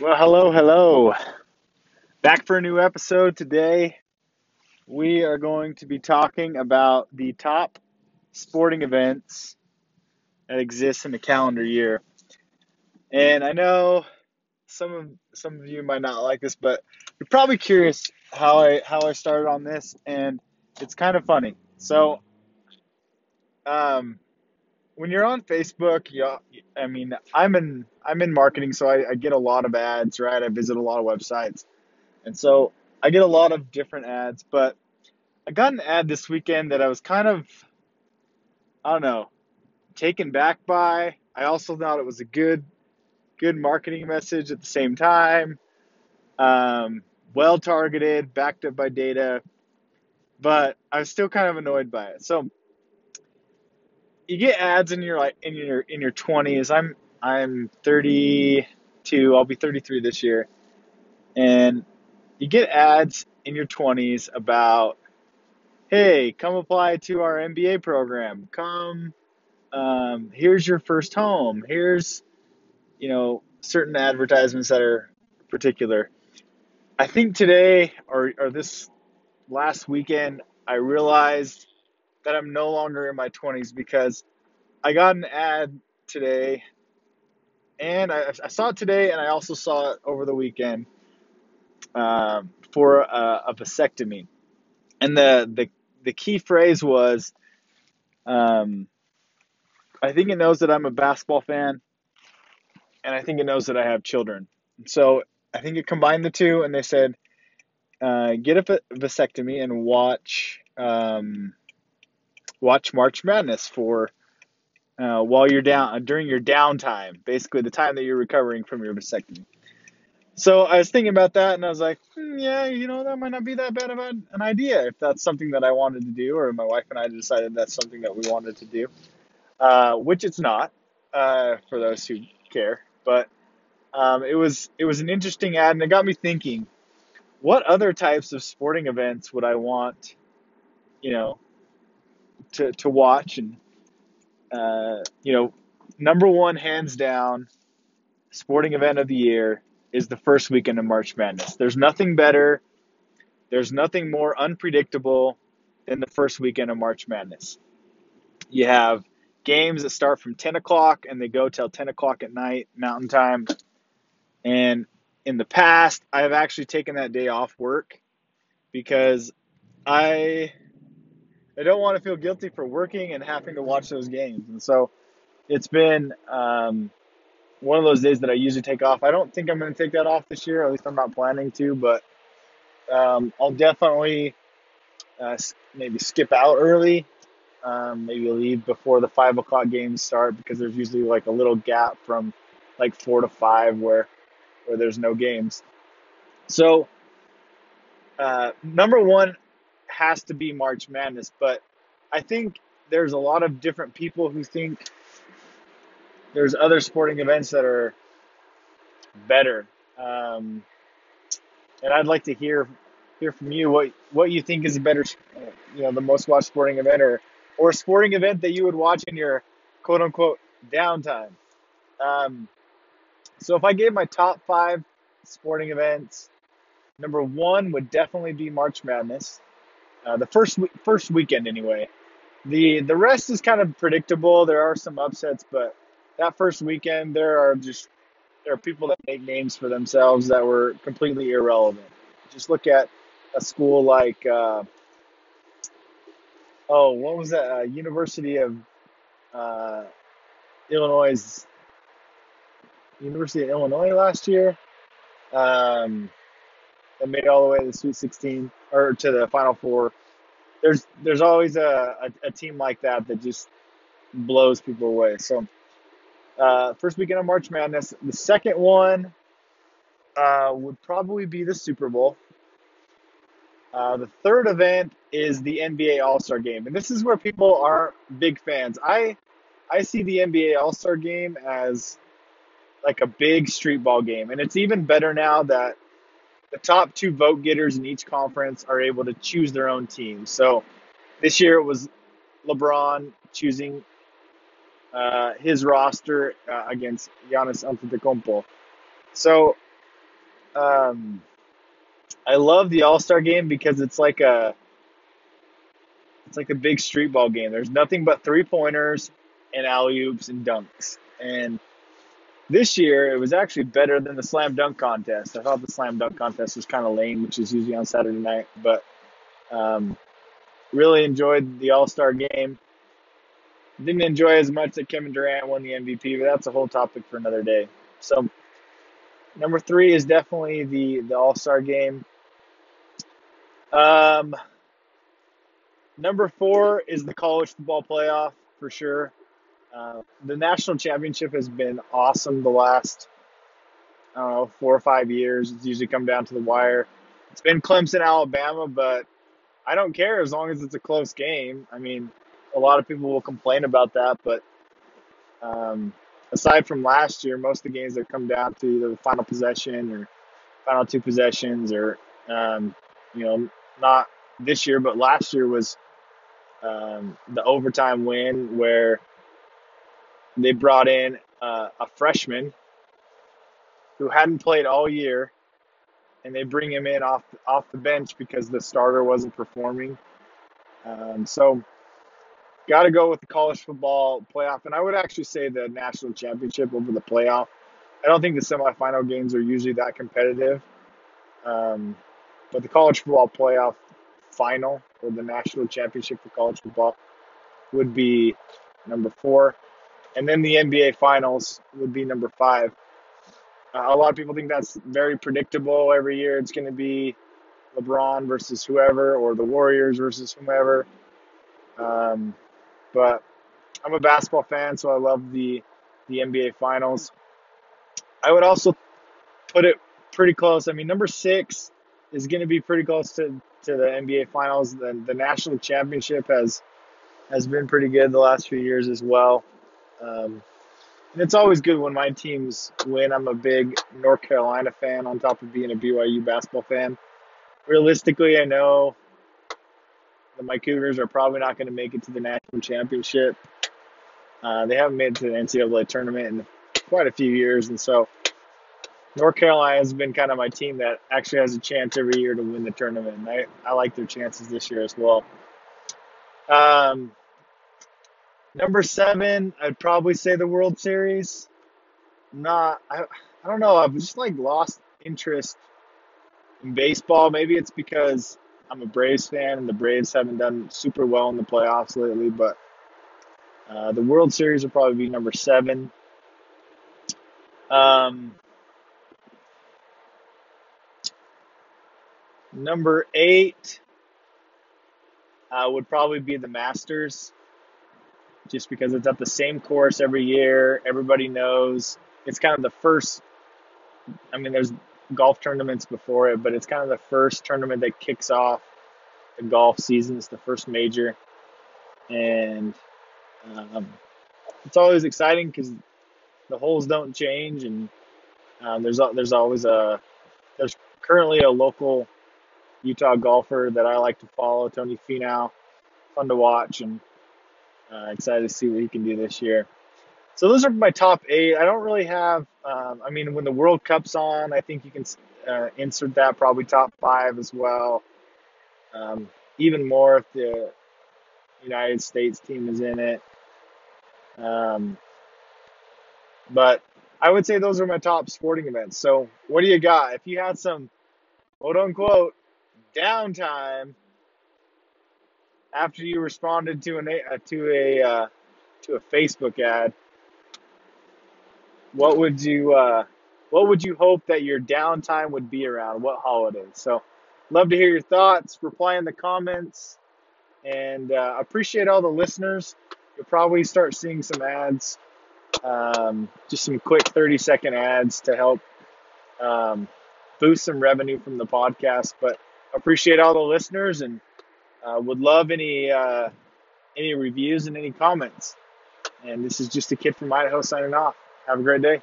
Well, hello, hello. Back for a new episode today. We are going to be talking about the top sporting events that exist in the calendar year. And I know some of some of you might not like this, but you're probably curious how I how I started on this, and it's kind of funny. So, um, when you're on Facebook, you, I mean, I'm in I'm in marketing, so I, I get a lot of ads, right? I visit a lot of websites, and so I get a lot of different ads. But I got an ad this weekend that I was kind of, I don't know, taken back by. I also thought it was a good, good marketing message at the same time. Um, well targeted, backed up by data, but I was still kind of annoyed by it. So you get ads in your like in your in your 20s. I'm I'm 32. I'll be 33 this year. And you get ads in your 20s about hey, come apply to our MBA program. Come um, here's your first home. Here's you know certain advertisements that are particular. I think today or or this last weekend I realized that I'm no longer in my 20s because I got an ad today, and I, I saw it today, and I also saw it over the weekend um, for a, a, vasectomy. And the, the, the key phrase was um, I think it knows that I'm a basketball fan, and I think it knows that I have children. So I think it combined the two, and they said, uh, get a vasectomy and watch um, watch March Madness for uh, while you're down during your downtime, basically the time that you're recovering from your vasectomy. So I was thinking about that, and I was like, hmm, yeah, you know, that might not be that bad of an idea if that's something that I wanted to do, or my wife and I decided that's something that we wanted to do, uh, which it's not uh, for those who care. But um, it was it was an interesting ad, and it got me thinking, what other types of sporting events would I want, you know, to to watch and uh, you know, number one, hands down, sporting event of the year is the first weekend of March Madness. There's nothing better, there's nothing more unpredictable than the first weekend of March Madness. You have games that start from 10 o'clock and they go till 10 o'clock at night, Mountain Time. And in the past, I have actually taken that day off work because I I don't want to feel guilty for working and having to watch those games. And so it's been um, one of those days that I usually take off. I don't think I'm going to take that off this year. At least I'm not planning to, but um, I'll definitely uh, maybe skip out early. Um, maybe leave before the five o'clock games start because there's usually like a little gap from like four to five where where there's no games. So uh, number one, has to be March Madness, but I think there's a lot of different people who think there's other sporting events that are better. Um, and I'd like to hear hear from you what what you think is a better, you know, the most watched sporting event or or sporting event that you would watch in your quote unquote downtime. Um, so if I gave my top five sporting events, number one would definitely be March Madness. Uh, the first first weekend anyway. The the rest is kind of predictable. There are some upsets, but that first weekend there are just there are people that make names for themselves that were completely irrelevant. Just look at a school like uh, oh, what was that? Uh, University of uh, Illinois. University of Illinois last year. Um, that made it all the way to the Sweet 16 or to the Final Four. There's there's always a, a, a team like that that just blows people away. So uh, first weekend of March Madness. The second one uh, would probably be the Super Bowl. Uh, the third event is the NBA All Star Game, and this is where people are big fans. I I see the NBA All Star Game as like a big street ball game, and it's even better now that the top two vote getters in each conference are able to choose their own team. So this year it was LeBron choosing uh, his roster uh, against Giannis Antetokounmpo. So um, I love the All Star game because it's like a it's like a big street ball game. There's nothing but three pointers and alley oops and dunks. And this year it was actually better than the slam dunk contest. I thought the slam dunk contest was kind of lame, which is usually on Saturday night, but um, really enjoyed the All Star game. Didn't enjoy as much that Kevin Durant won the MVP, but that's a whole topic for another day. So number three is definitely the the All Star game. Um, number four is the college football playoff for sure. Uh, the national championship has been awesome the last I don't know four or five years. It's usually come down to the wire. It's been Clemson, Alabama, but I don't care as long as it's a close game. I mean, a lot of people will complain about that, but um, aside from last year, most of the games have come down to either the final possession or final two possessions, or um, you know, not this year, but last year was um, the overtime win where they brought in uh, a freshman who hadn't played all year, and they bring him in off off the bench because the starter wasn't performing. Um, so, got to go with the college football playoff, and I would actually say the national championship over the playoff. I don't think the semifinal games are usually that competitive, um, but the college football playoff final or the national championship for college football would be number four. And then the NBA finals would be number five. Uh, a lot of people think that's very predictable every year. It's going to be LeBron versus whoever or the Warriors versus whomever. Um, but I'm a basketball fan, so I love the the NBA finals. I would also put it pretty close. I mean, number six is going to be pretty close to, to the NBA finals. The, the national championship has has been pretty good the last few years as well. Um, and it's always good when my teams win. I'm a big North Carolina fan on top of being a BYU basketball fan. Realistically, I know that my Cougars are probably not going to make it to the national championship. Uh, they haven't made it to the NCAA tournament in quite a few years, and so North Carolina has been kind of my team that actually has a chance every year to win the tournament. And I, I like their chances this year as well. Um, Number seven, I'd probably say the World Series. Not, I, I don't know. I've just like lost interest in baseball. Maybe it's because I'm a Braves fan and the Braves haven't done super well in the playoffs lately. But uh, the World Series will probably be number seven. Um, number eight uh, would probably be the Masters just because it's at the same course every year. Everybody knows it's kind of the first. I mean, there's golf tournaments before it, but it's kind of the first tournament that kicks off the golf season. It's the first major, and um, it's always exciting because the holes don't change, and um, there's there's always a there's currently a local Utah golfer that I like to follow, Tony Finau. Fun to watch, and uh, excited to see what he can do this year. So those are my top eight. I don't really have. Um, I mean, when the World Cup's on, I think you can uh, insert that probably top five as well. Um, even more if the United States team is in it. Um, but I would say those are my top sporting events. So what do you got? If you had some quote unquote downtime after you responded to an uh, to a uh, to a Facebook ad, what would you uh, what would you hope that your downtime would be around? What holidays? So, love to hear your thoughts. Reply in the comments, and uh, appreciate all the listeners. You'll probably start seeing some ads, um, just some quick thirty second ads to help um, boost some revenue from the podcast. But appreciate all the listeners and uh, would love any uh, any reviews and any comments. And this is just a kid from Idaho signing off. Have a great day.